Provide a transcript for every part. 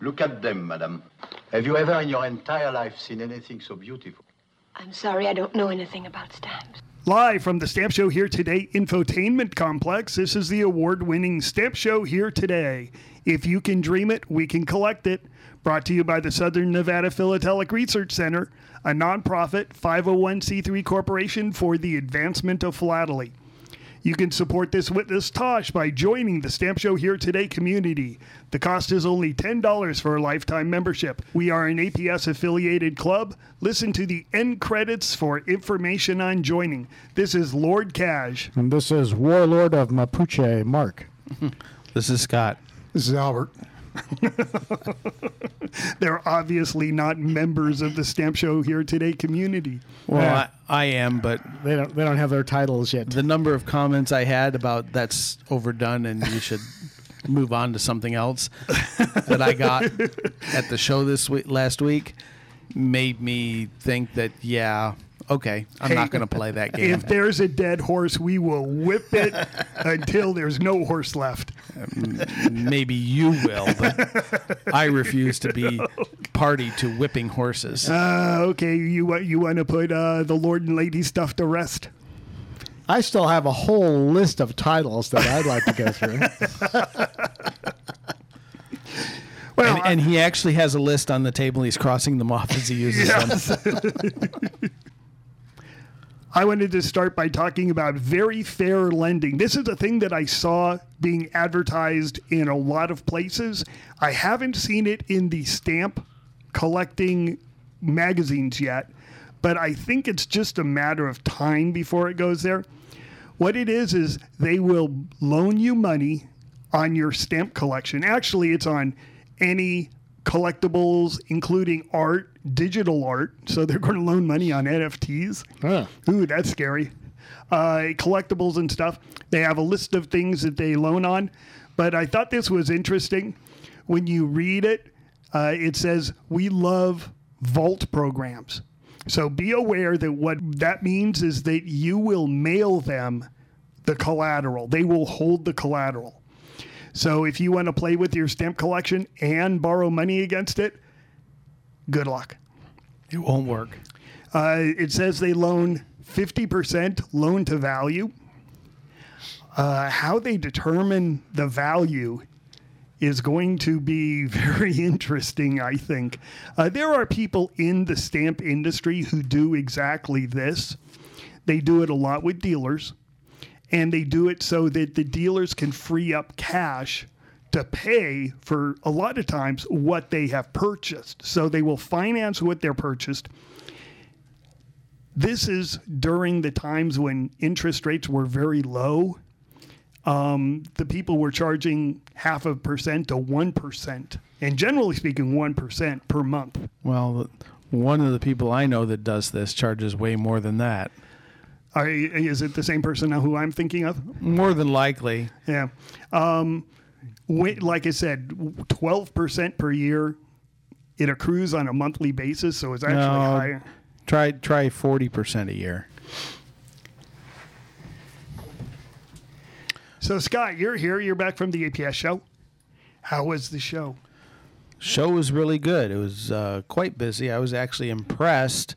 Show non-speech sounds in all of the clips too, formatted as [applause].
Look at them, madam. Have you ever in your entire life seen anything so beautiful? I'm sorry, I don't know anything about stamps. Live from the Stamp Show Here Today infotainment complex, this is the award winning Stamp Show Here Today. If you can dream it, we can collect it. Brought to you by the Southern Nevada Philatelic Research Center, a nonprofit 501c3 corporation for the advancement of philately. You can support this witness Tosh by joining the Stamp Show Here Today community. The cost is only $10 for a lifetime membership. We are an APS affiliated club. Listen to the end credits for information on joining. This is Lord Cash. And this is Warlord of Mapuche, Mark. [laughs] This is Scott. This is Albert. [laughs] They're obviously not members of the Stamp Show Here Today community. Well, Yeah. I, I am, but They don't they don't have their titles yet. the number of comments I had about that's overdone and you should move on to something else that I got [laughs] at the show this week last week made me think that yeah, okay, I'm not going to play that [laughs] game. If there's a dead horse, we will whip it [laughs] until there's no horse left. Maybe you will, but I [laughs] refuse to be party to whipping horses. Uh, okay, you wa- you want to put uh, the Lord and Lady stuff to rest? I still have a whole list of titles that I'd like to go through. Well, and, and he actually has a list on the table. He's crossing them off as he uses them. I wanted to start by talking about very fair lending. This is a thing that I saw being advertised in a lot of places. I haven't seen it in the stamp collecting magazines yet, but I think it's just a matter of time before it goes there. What it is, is they will loan you money on your stamp collection. Actually, it's on any collectibles, including art, digital art. So they're going to loan money on NFTs. Huh. Ooh, that's scary. Uh, collectibles and stuff. They have a list of things that they loan on. But I thought this was interesting. When you read it, uh, it says, We love vault programs. So be aware that what that means is that you will mail them the collateral, they will hold the collateral. So if you want to play with your stamp collection and borrow money against it, good luck. It won't work. Uh, it says they loan 50% loan to value. Uh, how they determine the value is going to be [laughs] very interesting, I think. Uh, there are people in the stamp industry who do exactly this. They do it a lot with dealers, and they do it so that the dealers can free up cash to pay for a lot of times what they have purchased. So they will finance what they're purchased this is during the times when interest rates were very low. Um, the people were charging half a percent to one percent, and generally speaking, one percent per month. Well, one of the people I know that does this charges way more than that. Are, is it the same person now who I'm thinking of? More than likely. Yeah. Um, like I said, twelve percent per year. It accrues on a monthly basis, so it's actually No. higher. Try try forty percent a year. So Scott, you're here. You're back from the APS show. How was the show? Show was really good. It was uh, quite busy. I was actually impressed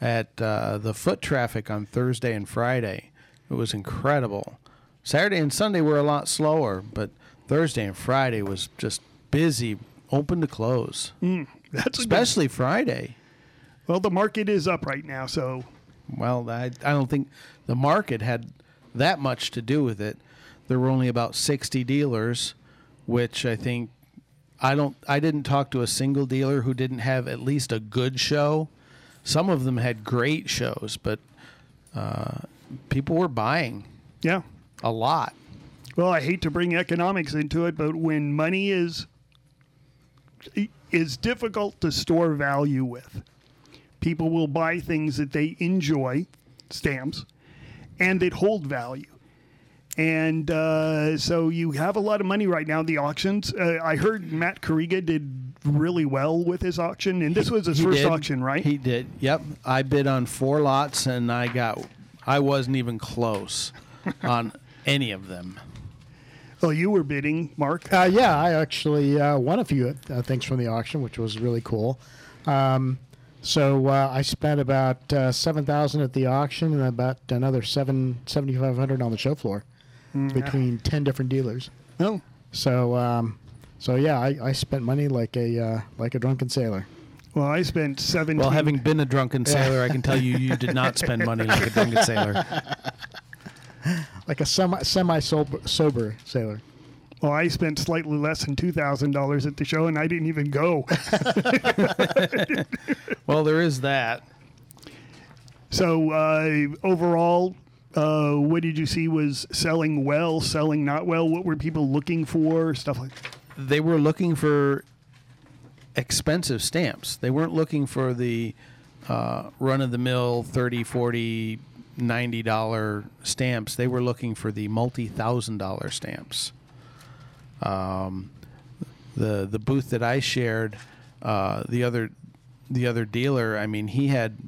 at uh, the foot traffic on Thursday and Friday. It was incredible. Saturday and Sunday were a lot slower, but Thursday and Friday was just busy, open to close. That's a good- Especially Friday. well. The market is up right now, so Well, I, I don't think the market had that much to do with it. There were only about 60 dealers, which I think I don't I didn't talk to a single dealer who didn't have at least a good show. Some of them had great shows, but uh, people were buying yeah. a lot. Well, I hate to bring economics into it, but when money is is difficult to store value with, people will buy things that they enjoy, stamps, and that hold value. And uh, so you have a lot of money right now in the auctions. Uh, I heard Matt Kariga did really well with his auction, and this was his He first did. auction, right? He did. Yep. I bid on four lots and I got I wasn't even close on any of them. Oh, you were bidding, Mark. Uh, yeah, I actually uh, won a few uh, things from the auction, which was really cool. Um, so uh, I spent about uh, seven thousand at the auction and about another seven seventy five hundred on the show floor between ten different dealers. Oh, So um, so yeah, I, I spent money like a uh, like a drunken sailor. well, I spent seventeen. Well, having been a drunken sailor, I can tell you you did not spend money like a drunken sailor. [laughs] [laughs] Like a semi semi sober, sober sailor. well, I spent slightly less than two thousand dollars at the show, and I didn't even go. [laughs] Well, there is that. so uh, overall, uh, what did you see was selling well, selling not well? What were people looking for? Stuff like. They were looking for expensive stamps. They weren't looking for the uh, run of the mill 30, 40, 90 dollar stamps. They were looking for the multi thousand dollar stamps. Um, the the booth that I shared, uh, the other the other dealer, I mean, he had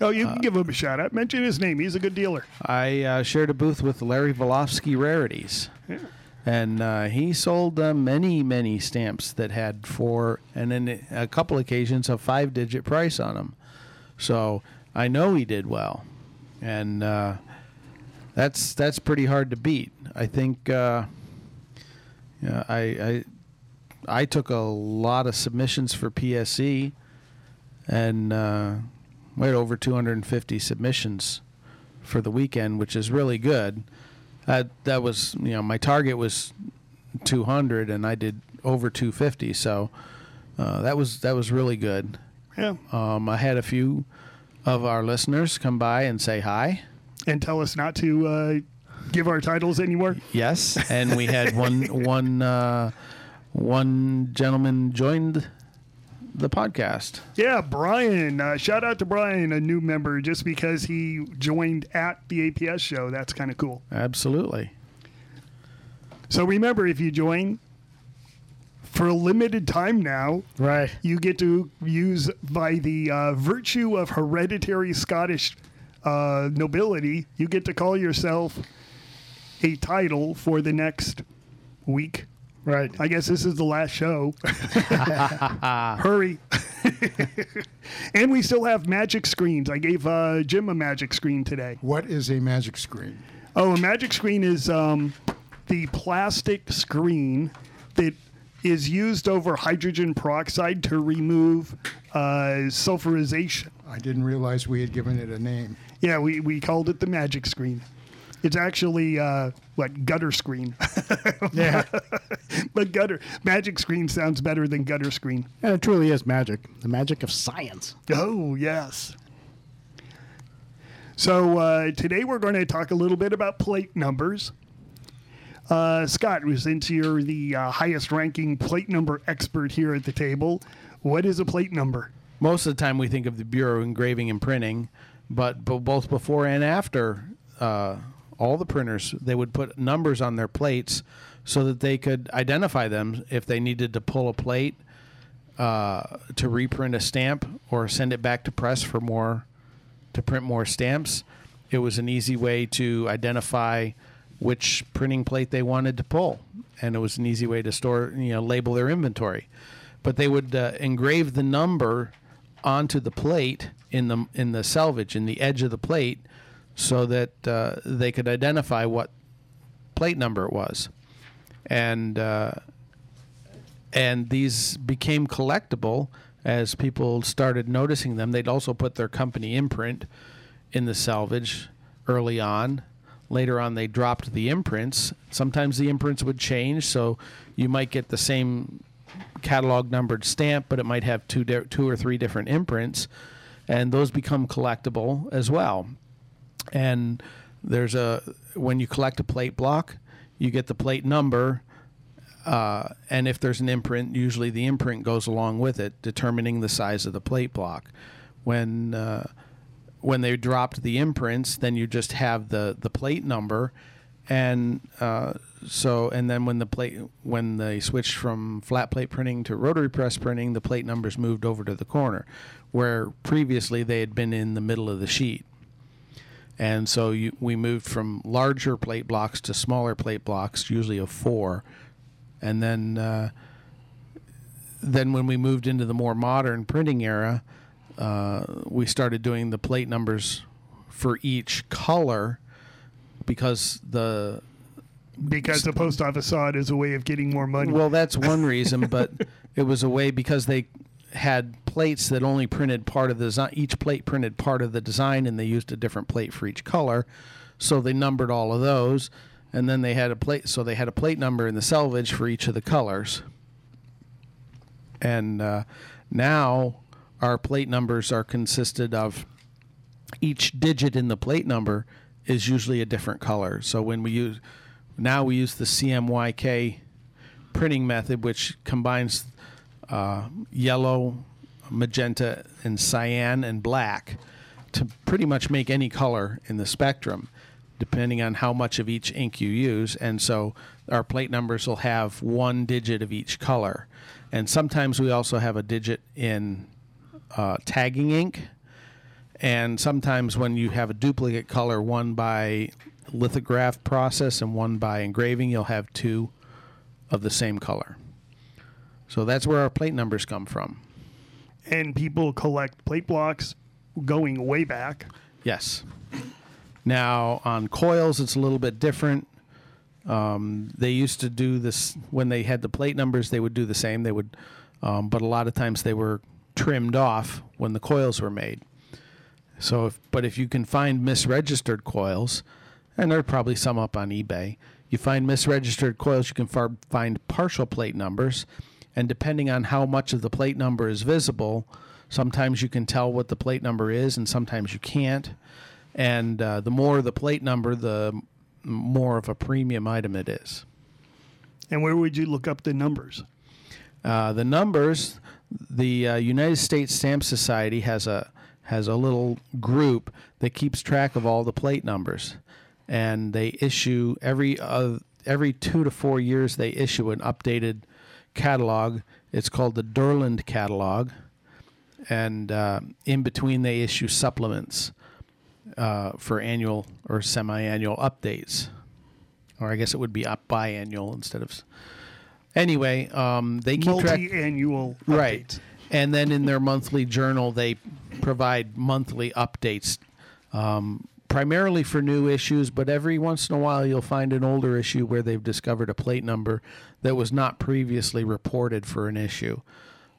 Oh, you can give him a shout out. Mention his name. He's a good dealer. I uh, shared a booth with Larry Volofsky Rarities. Yeah. And uh, he sold uh, many, many stamps that had four, and then a couple occasions a five digit price on them. So I know he did well. And uh, that's that's pretty hard to beat. I think uh, yeah, I, I I took a lot of submissions for PSE, and uh, we had over 250 submissions for the weekend, which is really good. That that was you know my target was 200, and I did over 250, so uh, that was that was really good. Yeah. Um, I had a few of our listeners come by and say hi. And tell us not to uh, give our titles anymore. Yes, and we had one [laughs] one uh, one gentleman joined the podcast. Yeah, Brian. Uh, shout out to Brian, a new member, just because he joined at the APS show. That's kind of cool. Absolutely. So remember, if you join for a limited time now, Right. you get to use by the uh, virtue of hereditary Scottish uh, nobility, you get to call yourself a title for the next week. Right. I guess this is the last show. [laughs] Hurry. [laughs] and we still have magic screens. I gave uh, Jim a magic screen today. What is a magic screen? Oh, a magic screen is um, the plastic screen that is used over hydrogen peroxide to remove uh, sulfurization. I didn't realize we had given it a name. Yeah, we, we called it the magic screen. It's actually uh, what gutter screen, [laughs] Yeah. [laughs] but gutter magic screen sounds better than gutter screen. and it truly is magic. The magic of science. Oh, yes. So uh, today we're going to talk a little bit about plate numbers. Uh, Scott, since you're the uh, highest ranking plate number expert here at the table, what is a plate number? Most of the time, we think of the Bureau of Engraving and Printing, but, but both before and after, uh, all the printers they would put numbers on their plates so that they could identify them if they needed to pull a plate uh, to reprint a stamp or send it back to press for more to print more stamps. It was an easy way to identify which printing plate they wanted to pull, and it was an easy way to store, you know, label their inventory. But they would uh, engrave the number onto the plate in the in the selvage in the edge of the plate, so that uh, they could identify what plate number it was, and uh, and these became collectible as people started noticing them. They'd also put their company imprint in the selvage early on. Later on, they dropped the imprints. Sometimes the imprints would change, so you might get the same catalog numbered stamp, but it might have two, di- two or three different imprints, and those become collectible as well. And there's a when you collect a plate block, you get the plate number, uh, and if there's an imprint, usually the imprint goes along with it, determining the size of the plate block. When uh, when they dropped the imprints, then you just have the the plate number, and uh, so and then when the plate when they switched from flat plate printing to rotary press printing, the plate numbers moved over to the corner, where previously they had been in the middle of the sheet. and so you, we moved from larger plate blocks to smaller plate blocks, usually of four, and then uh, then when we moved into the more modern printing era, uh, we started doing the plate numbers for each color because the Because the post office saw it as a way of getting more money. well, that's [laughs] one reason, but it was a way because they had plates that only printed part of the design. Each plate printed part of the design, and they used a different plate for each color. So they numbered all of those, and then they had a plate. So they had a plate number in the selvage for each of the colors. And uh, now our plate numbers are consisted of each digit in the plate number is usually a different color. So when we use now we use the CMYK printing method, which combines uh, yellow, magenta, and cyan and black to pretty much make any color in the spectrum, depending on how much of each ink you use. And so our plate numbers will have one digit of each color. And sometimes we also have a digit in uh, tagging ink. And sometimes when you have a duplicate color, one by lithograph process and one by engraving, you'll have two of the same color. So that's where our plate numbers come from. and people collect plate blocks going way back. Yes. Now on coils, it's a little bit different. Um, they used to do this when they had the plate numbers. They would do the same. They would, um, but a lot of times they were trimmed off when the coils were made. So, if, but if you can find misregistered coils, and there are probably some up on eBay, you find misregistered coils. You can far, find partial plate numbers, and depending on how much of the plate number is visible, sometimes you can tell what the plate number is, and sometimes you can't. And uh, the more the plate number, the more of a premium item it is. And where would you look up the numbers? Uh, the numbers, the uh, United States Stamp Society has a has a little group that keeps track of all the plate numbers, and they issue every uh, every two to four years they issue an updated catalog. It's called the Durland catalog, and uh, in between they issue supplements uh, for annual or semi-annual updates, or I guess it would be up biannual instead of. Anyway, um, they keep track. Multi-annual Right. updates. And then in their monthly journal, they provide monthly updates, um, primarily for new issues, but every once in a while you'll find an older issue where they've discovered a plate number that was not previously reported for an issue.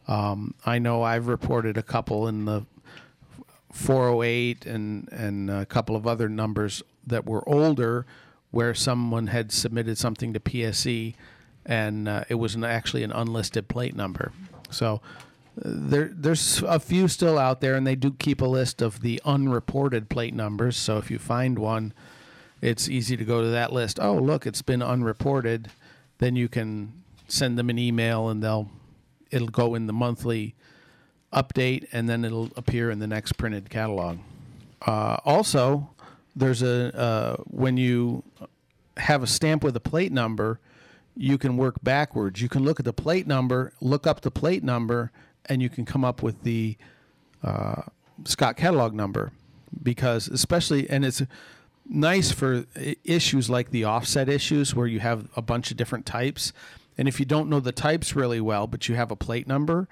Um, I know I've reported a couple in the 408 and, and a couple of other numbers that were older where someone had submitted something to PSE and uh, it was an, actually an unlisted plate number. So uh, there, there's a few still out there, and they do keep a list of the unreported plate numbers. So if you find one, it's easy to go to that list. Oh, look, it's been unreported. Then you can send them an email, and they'll it'll go in the monthly update, and then it'll appear in the next printed catalog. Uh, also, there's a uh, when you have a stamp with a plate number, you can work backwards. You can look at the plate number, look up the plate number, and you can come up with the uh, Scott catalog number. Because especially, and it's nice for issues like the offset issues where you have a bunch of different types. And if you don't know the types really well, but you have a plate number,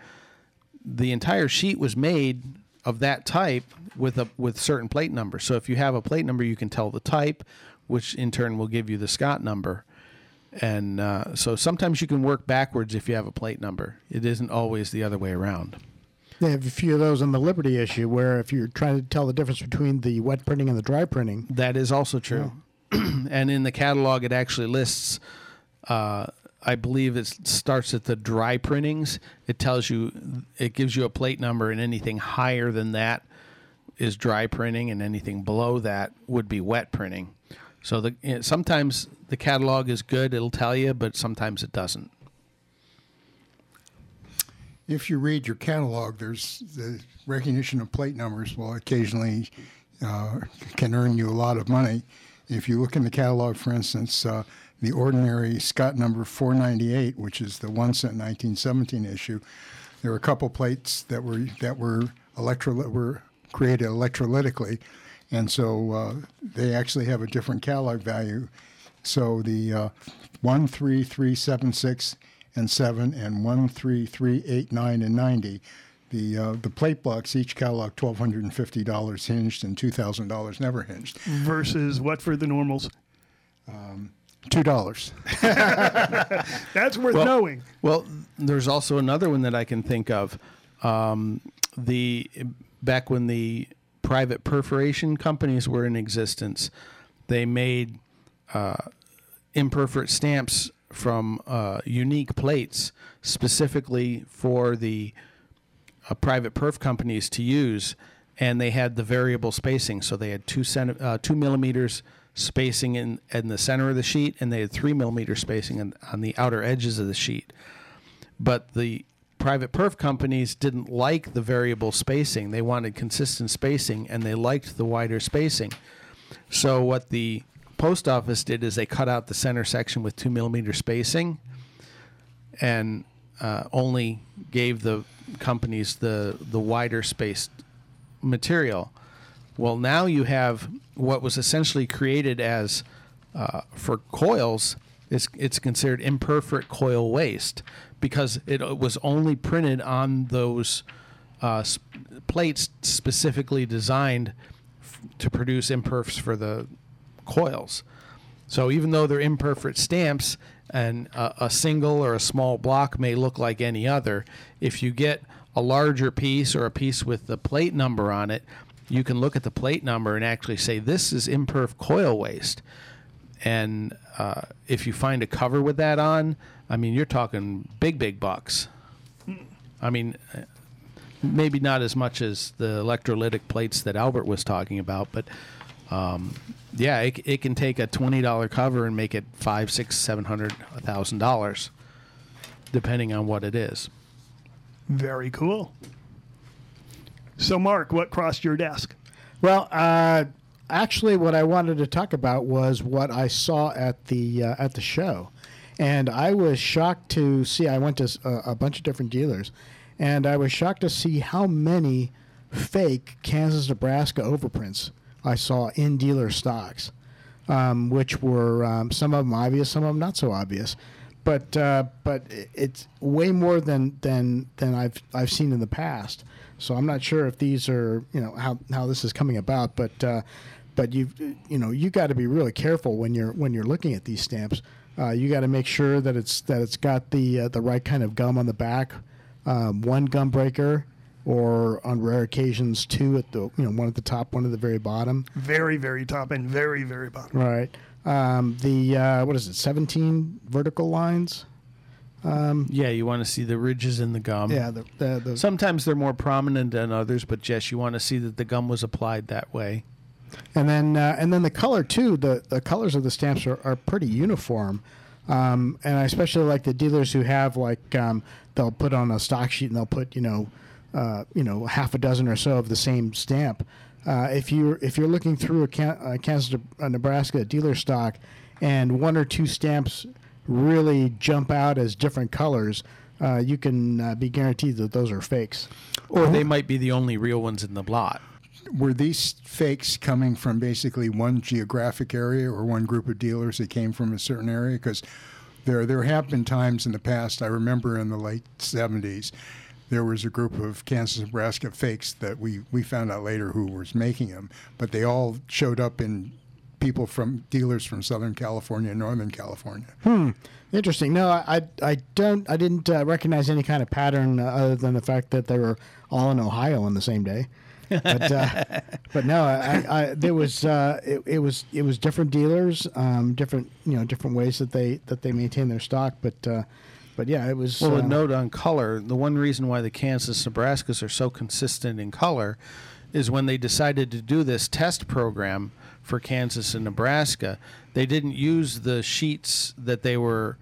the entire sheet was made of that type with a with certain plate numbers. So if you have a plate number, you can tell the type, which in turn will give you the Scott number. And uh, so sometimes you can work backwards if you have a plate number. It isn't always the other way around. They have a few of those on the Liberty issue where if you're trying to tell the difference between the wet printing and the dry printing, That is also true. [clears throat] and in the catalog, it actually lists. Uh, I believe it starts at the dry printings. It tells you, it gives you a plate number, and anything higher than that is dry printing, and anything below that would be wet printing. So the sometimes the catalog is good; it'll tell you, but sometimes it doesn't. If you read your catalog, there's the recognition of plate numbers will occasionally uh, can earn you a lot of money. If you look in the catalog, for instance, uh, the ordinary Scott number 498, which is the one cent 1917 issue, there were a couple plates that were that were electro were created electrolytically, and so uh, they actually have a different catalog value. So the uh, one, three, three, seven, six, and seven, and one, three, three, eight, nine, and ninety. The uh, the plate blocks each catalog twelve hundred and fifty dollars hinged and two thousand dollars never hinged. Versus what for the normals? Two dollars. [laughs] That's worth knowing. Well, there's also another one that I can think of. Um, the back when the private perforation companies were in existence, they made uh, imperforate stamps from uh, unique plates specifically for the uh, private perf companies to use, and they had the variable spacing. So they had two centi- uh, two millimeters spacing in in the center of the sheet, and they had three millimeter spacing on, on the outer edges of the sheet. But the private perf companies didn't like the variable spacing; they wanted consistent spacing, and they liked the wider spacing. So what the post office did is they cut out the center section with two millimeter spacing, and uh, only gave the companies the the wider spaced material. Well, now you have what was essentially created as uh, for coils. It's, it's considered imperforate coil waste because it was only printed on those uh, s- plates specifically designed f- to produce imperfs for the coils. So even though they're imperfect stamps and a, a single or a small block may look like any other, if you get a larger piece or a piece with the plate number on it, you can look at the plate number and actually say this is imperf coil waste. And uh, if you find a cover with that on, I mean, you're talking big, big bucks. I mean, uh, maybe not as much as the electrolytic plates that Albert was talking about, but um, yeah, it, it can take a twenty dollar cover and make it five, six, seven hundred, a thousand dollars, depending on what it is. Very cool. So, Mark, what crossed your desk? Well, uh, actually, what I wanted to talk about was what I saw at the uh, at the show, and I was shocked to see. I went to a bunch of different dealers, and I was shocked to see how many fake Kansas Nebraska overprints I saw in dealer stocks, um, which were um, some of them obvious, some of them not so obvious. But uh, but it's way more than than than I've I've seen in the past. So I'm not sure if these are you know how how this is coming about, but uh, but you you know you got to be really careful when you're when you're looking at these stamps. Uh, you got to make sure that it's that it's got the uh, the right kind of gum on the back, um, one gum breaker, or on rare occasions two at the you know one at the top, one at the very bottom. Very, very top and very, very bottom. Right. Um, the uh, what is it? Seventeen vertical lines. Yeah, you want to see the ridges in the gum. Yeah. The, the, the Sometimes they're more prominent than others, but yes, you want to see that the gum was applied that way. And then uh, and then the color too. The the colors of the stamps are, are pretty uniform. Um, and I especially like the dealers who have like um, they'll put on a stock sheet and they'll put you know uh, you know half a dozen or so of the same stamp. Uh, if you're if you're looking through a, Can- a Kansas a Nebraska dealer stock and one or two stamps really jump out as different colors, uh, you can uh, be guaranteed that those are fakes. Or they might be the only real ones in the lot. Were these fakes coming from basically one geographic area or one group of dealers that came from a certain area? Because there there have been times in the past. I remember in the late '70s, there was a group of Kansas, Nebraska fakes that we we found out later who was making them, but they all showed up in people from dealers from Southern California and Northern California. Hmm. Interesting. No, I, I, don't. I didn't uh, recognize any kind of pattern other than the fact that they were all in Ohio on the same day. But uh, [laughs] but no, I, I there was uh, it, it was it was different dealers, um, different you know different ways that they that they maintain their stock. But uh, but yeah, it was. Well, uh, a note on color. The one reason why the Kansas Nebraskas are so consistent in color is when they decided to do this test program for Kansas and Nebraska, they didn't use the sheets that they were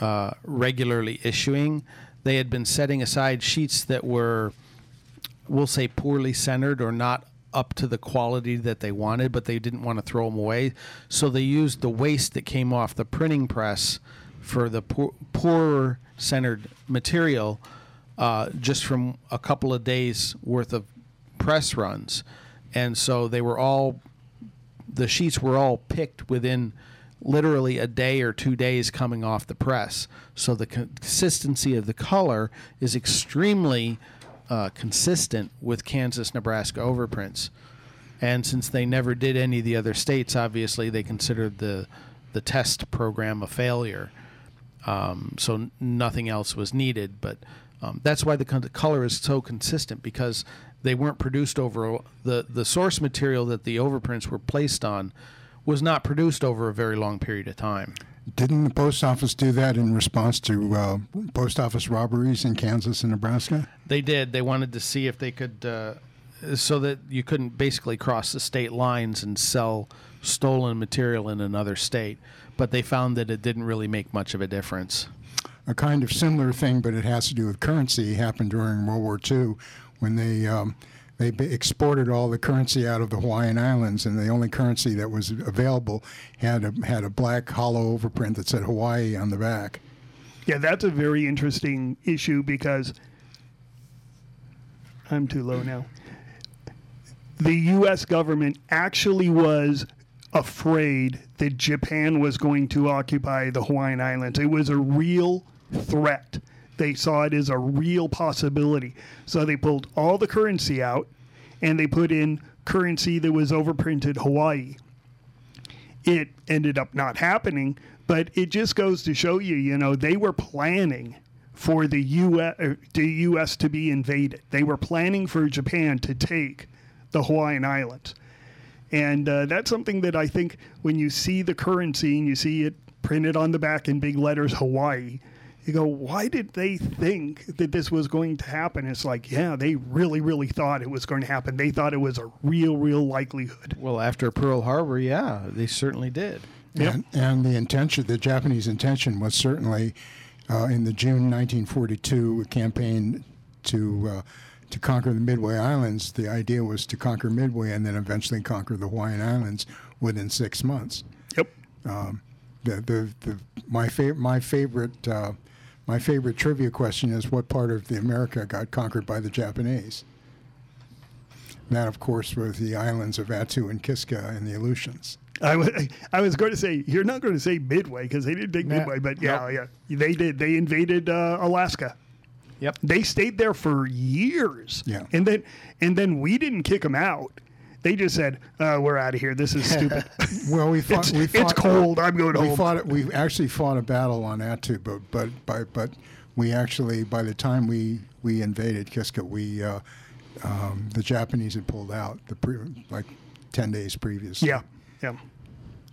uh, regularly issuing. They had been setting aside sheets that were, we'll say, poorly centered or not up to the quality that they wanted, but they didn't want to throw them away. So they used the waste that came off the printing press for the poor, poorer centered material uh, just from a couple of days worth of press runs. and so they were all the sheets were all picked within literally a day or two days coming off the press. So the consistency of the color is extremely uh, consistent with Kansas, Nebraska overprints. And since they never did any of the other states, obviously they considered the the test program a failure. Um, so nothing else was needed. But um, that's why the con- color is so consistent because they weren't produced over the the source material that the overprints were placed on was not produced over a very long period of time. Didn't the post office do that in response to uh, post office robberies in Kansas and Nebraska? They did. They wanted to see if they could, uh, so that you couldn't basically cross the state lines and sell stolen material in another state. But they found that it didn't really make much of a difference. A kind of similar thing, but it has to do with currency, happened during World War II when they um, they exported all the currency out of the Hawaiian Islands, and the only currency that was available had a, had a black hollow overprint that said Hawaii on the back. Yeah, that's a very interesting issue because I'm too low now. The U.S. government actually was afraid that Japan was going to occupy the Hawaiian Islands. It was a real threat. They saw it as a real possibility. So they pulled all the currency out and they put in currency that was overprinted Hawaii. It ended up not happening, but it just goes to show you, you know, they were planning for the U.S. er, the U.S. to be invaded. They were planning for Japan to take the Hawaiian Islands. And uh, that's something that I think when you see the currency and you see it printed on the back in big letters Hawaii, you go, why did they think that this was going to happen? It's like, yeah, they really, really thought it was going to happen. They thought it was a real, real likelihood. Well, after Pearl Harbor, yeah, they certainly did. Yep. And, and the intention, the Japanese intention was certainly uh, in the June 1942 campaign to uh, to conquer the Midway Islands. The idea was to conquer Midway and then eventually conquer the Hawaiian Islands within six months. Yep. The, the, the, my, fa- my favorite uh, my favorite trivia question is what part of the America got conquered by the Japanese? That, of course, was the islands of Attu and Kiska and the Aleutians. I wa- [laughs] I was going to say you're not going to say Midway because they didn't take Nah. Midway, but yeah, yeah, they did. They invaded uh, Alaska. Yep. They stayed there for years. Yeah. and then and then we didn't kick them out. They just said, uh, "We're out of here. This is stupid. [laughs] Well, we [laughs] fought. it's, we it's fought, cold. I'm going We home." fought. We actually fought a battle on Attu, but but but but we actually by the time we we invaded Kiska, we uh, um, the Japanese had pulled out the pre, like ten days previously. yeah, yeah,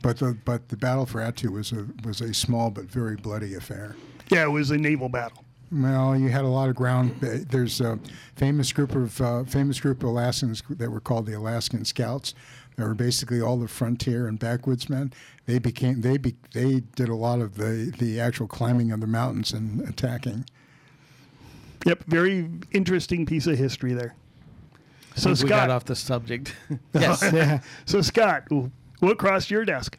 But the but the battle for Attu was a was a small but very bloody affair. yeah. It was a naval battle. Well, you had a lot of ground. There's a famous group of uh, famous group of Alaskans that were called the Alaskan Scouts. They were basically all the frontier and backwoodsmen. They became they be, they did a lot of the the actual climbing of the mountains and attacking. Yep, very interesting piece of history there. So we Scott, got off the subject. [laughs] yes. [laughs] Yeah. so Scott, what crossed your desk?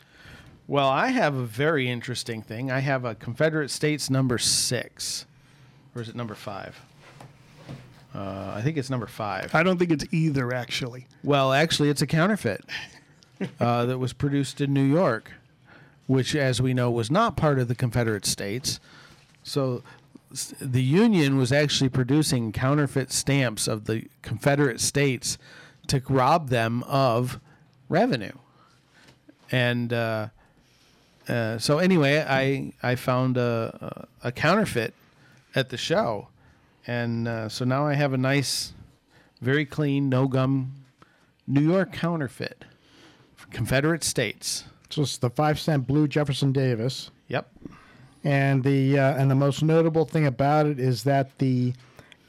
Well, I have a very interesting thing. I have a Confederate States number six. Or is it number five? Uh, I think it's number five. I don't think it's either, actually. Well, actually, it's a counterfeit [laughs] uh, that was produced in New York, which, as we know, was not part of the Confederate States. So s- the Union was actually producing counterfeit stamps of the Confederate States to rob them of revenue. And uh, uh, so, anyway, I I found a, a counterfeit at the show, and uh, so now I have a nice, very clean, no gum New York counterfeit, Confederate States. So it's the five cent blue Jefferson Davis. Yep. And the uh, and the most notable thing about it is that the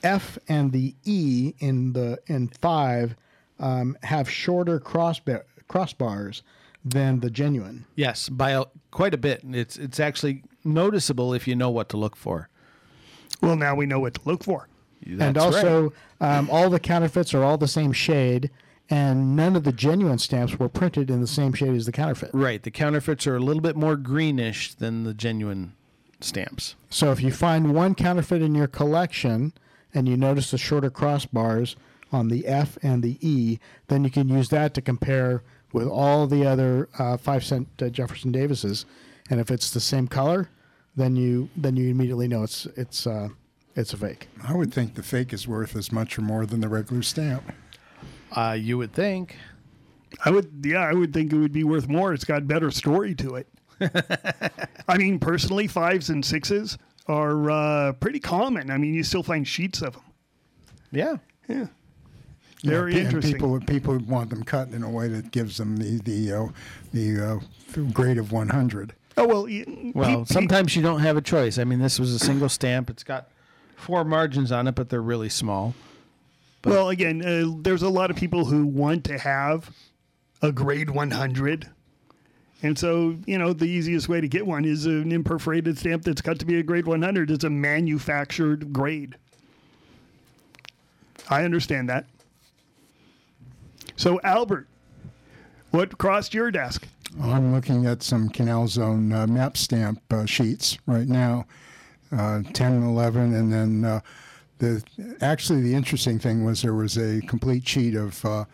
F and the E in the in five um, have shorter crossbar crossbars than the genuine. Yes, by a, quite a bit. It's it's actually noticeable if you know what to look for. Well, now we know what to look for. and That's right. also, um, all the counterfeits are all the same shade, and none of the genuine stamps were printed in the same shade as the counterfeit. right, the counterfeits are a little bit more greenish than the genuine stamps. So if you find one counterfeit in your collection and you notice the shorter crossbars, on the F and the E, then you can use that to compare with all the other uh, five cent uh, Jefferson Davises, and if it's the same color, then you then you immediately know it's it's uh, it's a fake. I would think the fake is worth as much or more than the regular stamp. Uh, you would think. I would, yeah, I would think it would be worth more. It's got better story to it. [laughs] I mean, personally, fives and sixes are uh, pretty common. I mean, you still find sheets of them. Yeah. Yeah, Yeah, very and interesting. People people want them cut in a way that gives them the the uh, the uh, grade of 100. Oh well, y- Well, sometimes you don't have a choice. I mean, this was a single stamp. It's got four margins on it, but they're really small. Well, again, uh, there's a lot of people who want to have a grade 100. And so, you know, the easiest way to get one is an imperforated stamp that's cut to be a grade 100. It's a manufactured grade. I understand that. So, Albert, what crossed your desk? I'm looking at some Canal Zone uh, map stamp uh, sheets right now, uh, 10 and 11, and then uh, the actually the interesting thing was there was a complete sheet of uh,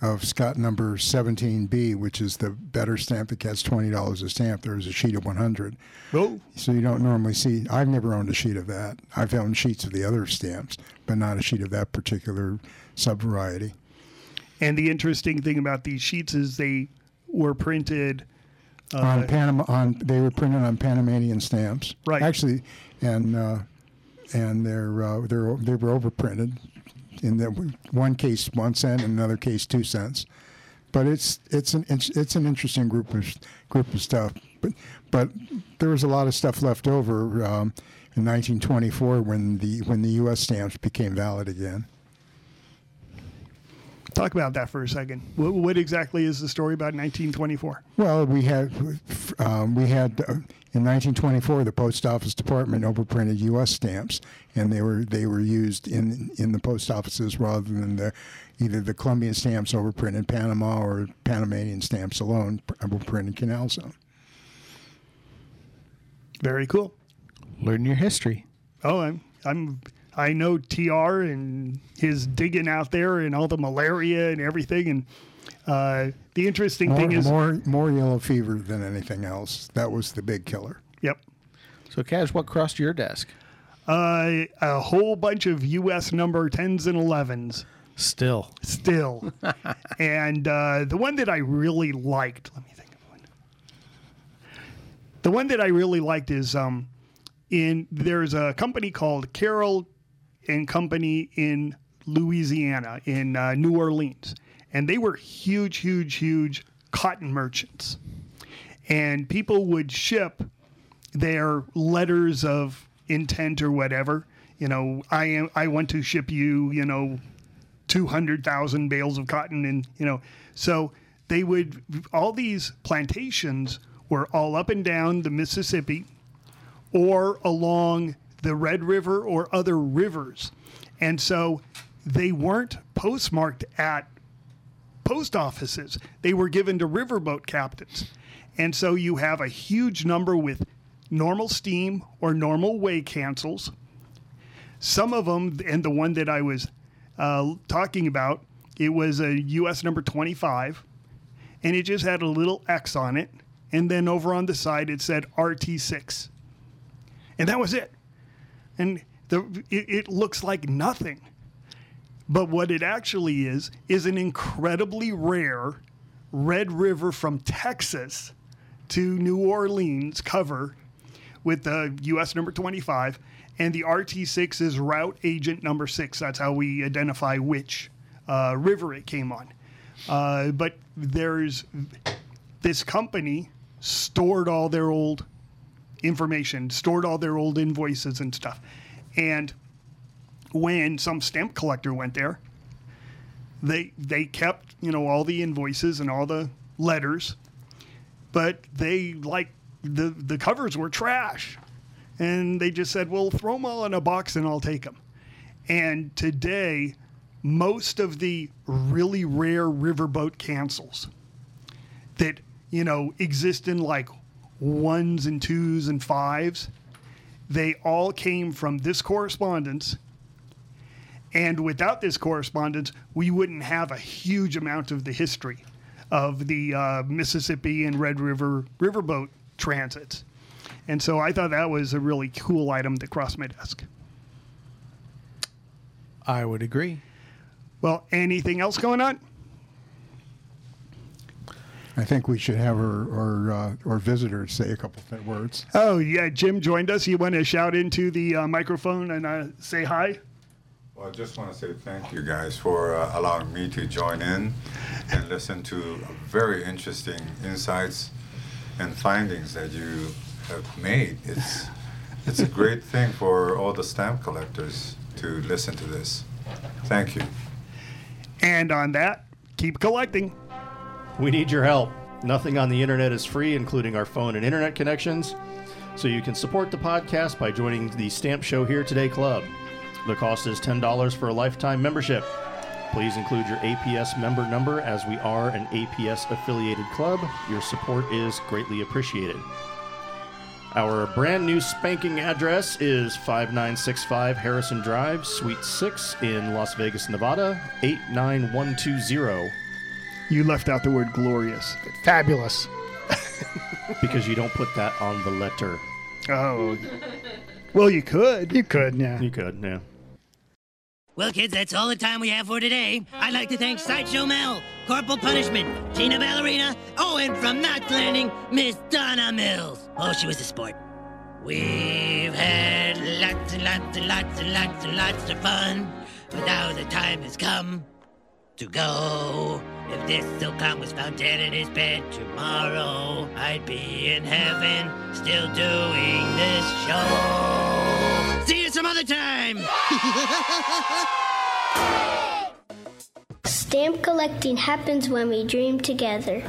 of Scott number 17B, which is the better stamp that gets twenty dollars a stamp. There was a sheet of 100, Oh, so you don't normally see. I've never owned a sheet of that. I've owned sheets of the other stamps, but not a sheet of that particular sub variety. and the interesting thing about these sheets is they were printed. on Panama on they were printed on Panamanian stamps. Right. Actually, and uh, and they're uh, they're they were overprinted. In the one case, one cent, and another case, two cents. But it's it's an it's, it's an interesting group of group of stuff. But but there was a lot of stuff left over um, in 1924 when the when the U.S. stamps became valid again. Talk about that for a second. What, what exactly is the story about 1924? Well, we had um, we had uh, in 1924 the post office department overprinted U.S. stamps, and they were they were used in in the post offices rather than the either the Colombian stamps overprinted Panama or Panamanian stamps alone overprinted Canal Zone. Very cool. Learn your history. Oh, I'm I'm I know TR and his digging out there and all the malaria and everything. And uh, the interesting More, thing is, more more yellow fever than anything else. That was the big killer. yep, So, Cash, what crossed your desk? uh, a whole bunch of U.S. number tens and elevens Still. still. [laughs] and uh, the one that I really liked, let me think of one. The one that I really liked is um, in there's a company called Carroll and Company in Louisiana in uh, New Orleans, and they were huge, huge, huge cotton merchants, and people would ship their letters of intent or whatever. You know, I am I want to ship you, you know, 200,000 bales of cotton and you know. So they would all these plantations were all up and down the Mississippi or along the Red River or other rivers and so they weren't postmarked at post offices they were given to riverboat captains and so you have a huge number with normal steam or normal way cancels some of them, and the one that I was uh, talking about, it was a US number 25, and it just had a little X on it. And then over on the side, it said RT6. And that was it. And the, it, it looks like nothing. But what it actually is, is an incredibly rare Red River from Texas to New Orleans cover with the US number 25, and the RT6 is route agent number six. That's how we identify which uh, river it came on. Uh, but there's this company stored all their old information, stored all their old invoices and stuff. And when some stamp collector went there, they they kept you know all the invoices and all the letters, but they like the the covers were trash, and they just said, "Well, throw them all in a box and I'll take them." And today, most of the really rare riverboat cancels that you know exist in like ones and twos and fives, they all came from this correspondence And without this correspondence, we wouldn't have a huge amount of the history of the uh, Mississippi and Red River riverboat transits. And so I thought that was a really cool item that crossed my desk. I would agree. Well, anything else going on? I think we should have our our, uh, our visitors say a couple of words. Oh, yeah, Jim joined us. You want to shout into the uh, microphone and uh, say hi? Well, I just want to say thank you guys for uh, allowing me to join in and listen to very interesting insights and findings that you have made. It's it's a great thing for all the stamp collectors to listen to this. Thank you. And on that, keep collecting. We need your help. Nothing on the internet is free, including our phone and internet connections. So you can support the podcast by joining the Stamp Show Here Today Club. The cost is $10 for a lifetime membership. Please include your APS member number as we are an APS affiliated club. Your support is greatly appreciated. Our brand new spanking address is 5965 Harrison Drive, Suite 6 in Las Vegas, Nevada, 89120. You left out the word glorious. Fabulous. because you don't put that on the letter. Oh. Well, you could. You could, yeah. You could, yeah. Well, kids, that's all the time we have for today. I'd like to thank Sideshow Mel, Corporal Punishment, Tina Ballerina, oh, and from Knots Landing, Miss Donna Mills. Oh, she was a sport. We've had lots and lots and lots and lots and lots of fun, but now the time has come to go. If this silkcon was found dead in his bed tomorrow, I'd be in heaven still doing this show. See you some other time. Stamp collecting happens when we dream together.